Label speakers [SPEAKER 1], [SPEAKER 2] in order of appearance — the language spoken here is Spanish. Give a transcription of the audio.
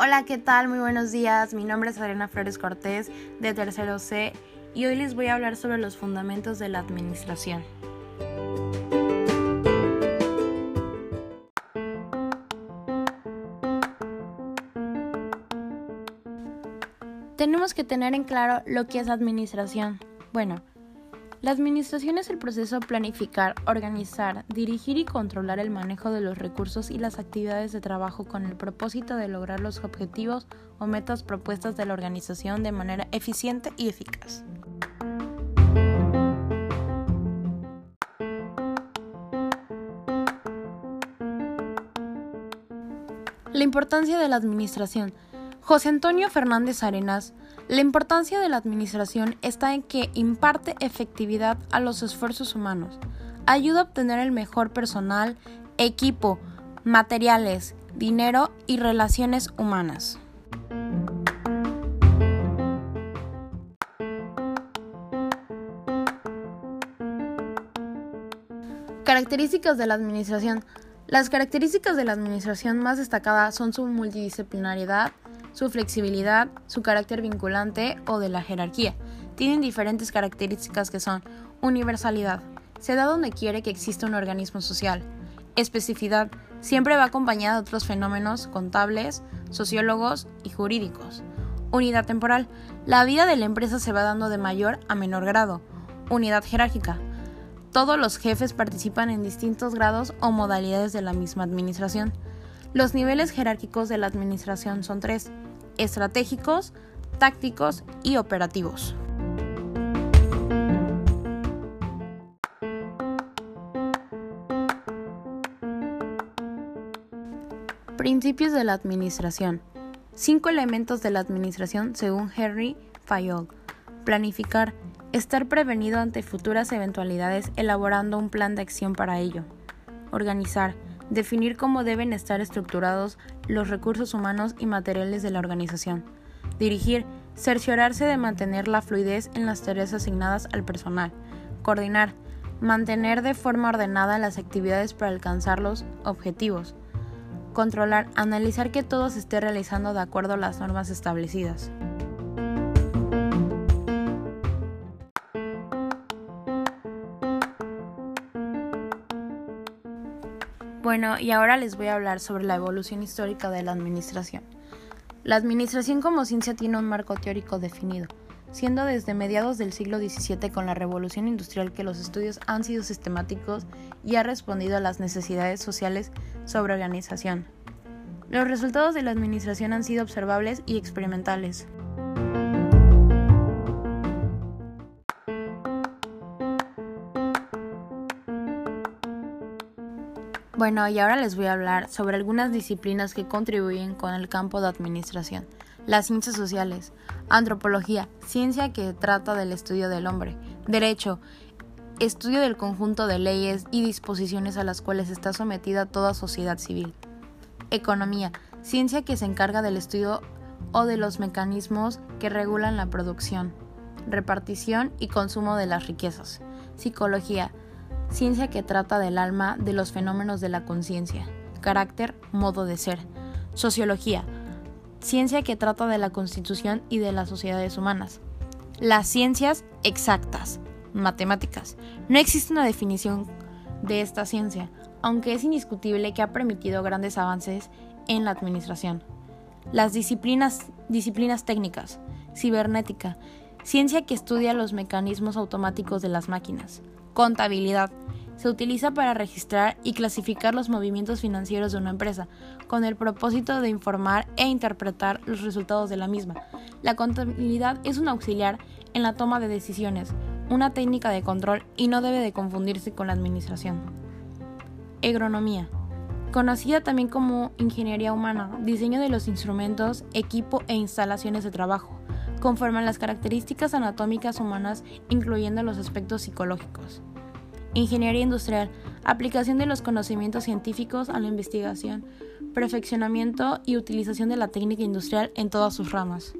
[SPEAKER 1] Hola, ¿qué tal? Muy buenos días. Mi nombre es Adriana Flores Cortés de Tercero C y hoy les voy a hablar sobre los fundamentos de la administración. Tenemos que tener en claro lo que es administración. Bueno, la administración es el proceso de planificar, organizar, dirigir y controlar el manejo de los recursos y las actividades de trabajo con el propósito de lograr los objetivos o metas propuestas de la organización de manera eficiente y eficaz. La importancia de la administración. José Antonio Fernández Arenas la importancia de la administración está en que imparte efectividad a los esfuerzos humanos, ayuda a obtener el mejor personal, equipo, materiales, dinero y relaciones humanas. Características de la administración. Las características de la administración más destacadas son su multidisciplinariedad, su flexibilidad, su carácter vinculante o de la jerarquía. Tienen diferentes características que son universalidad, se da donde quiere que exista un organismo social. Especificidad, siempre va acompañada de otros fenómenos contables, sociólogos y jurídicos. Unidad temporal, la vida de la empresa se va dando de mayor a menor grado. Unidad jerárquica, todos los jefes participan en distintos grados o modalidades de la misma administración. Los niveles jerárquicos de la administración son tres, estratégicos, tácticos y operativos. Principios de la administración. Cinco elementos de la administración según Henry Fayol. Planificar. Estar prevenido ante futuras eventualidades elaborando un plan de acción para ello. Organizar definir cómo deben estar estructurados los recursos humanos y materiales de la organización, dirigir, cerciorarse de mantener la fluidez en las tareas asignadas al personal, coordinar, mantener de forma ordenada las actividades para alcanzar los objetivos, controlar, analizar que todo se esté realizando de acuerdo a las normas establecidas. Bueno, y ahora les voy a hablar sobre la evolución histórica de la administración. La administración como ciencia tiene un marco teórico definido, siendo desde mediados del siglo XVII con la revolución industrial que los estudios han sido sistemáticos y ha respondido a las necesidades sociales sobre organización. Los resultados de la administración han sido observables y experimentales. Bueno, y ahora les voy a hablar sobre algunas disciplinas que contribuyen con el campo de administración. Las ciencias sociales, antropología, ciencia que trata del estudio del hombre, derecho, estudio del conjunto de leyes y disposiciones a las cuales está sometida toda sociedad civil. Economía, ciencia que se encarga del estudio o de los mecanismos que regulan la producción, repartición y consumo de las riquezas. Psicología, ciencia que trata del alma, de los fenómenos de la conciencia, carácter, modo de ser. Sociología, ciencia que trata de la constitución y de las sociedades humanas. Las ciencias exactas, matemáticas. No existe una definición de esta ciencia, aunque es indiscutible que ha permitido grandes avances en la administración. Las disciplinas, disciplinas técnicas, cibernética, ciencia que estudia los mecanismos automáticos de las máquinas, Contabilidad. Se utiliza para registrar y clasificar los movimientos financieros de una empresa, con el propósito de informar e interpretar los resultados de la misma. La contabilidad es un auxiliar en la toma de decisiones, una técnica de control y no debe de confundirse con la administración. Agronomía. Conocida también como ingeniería humana, diseño de los instrumentos, equipo e instalaciones de trabajo conforman las características anatómicas humanas, incluyendo los aspectos psicológicos. Ingeniería industrial, aplicación de los conocimientos científicos a la investigación, perfeccionamiento y utilización de la técnica industrial en todas sus ramas.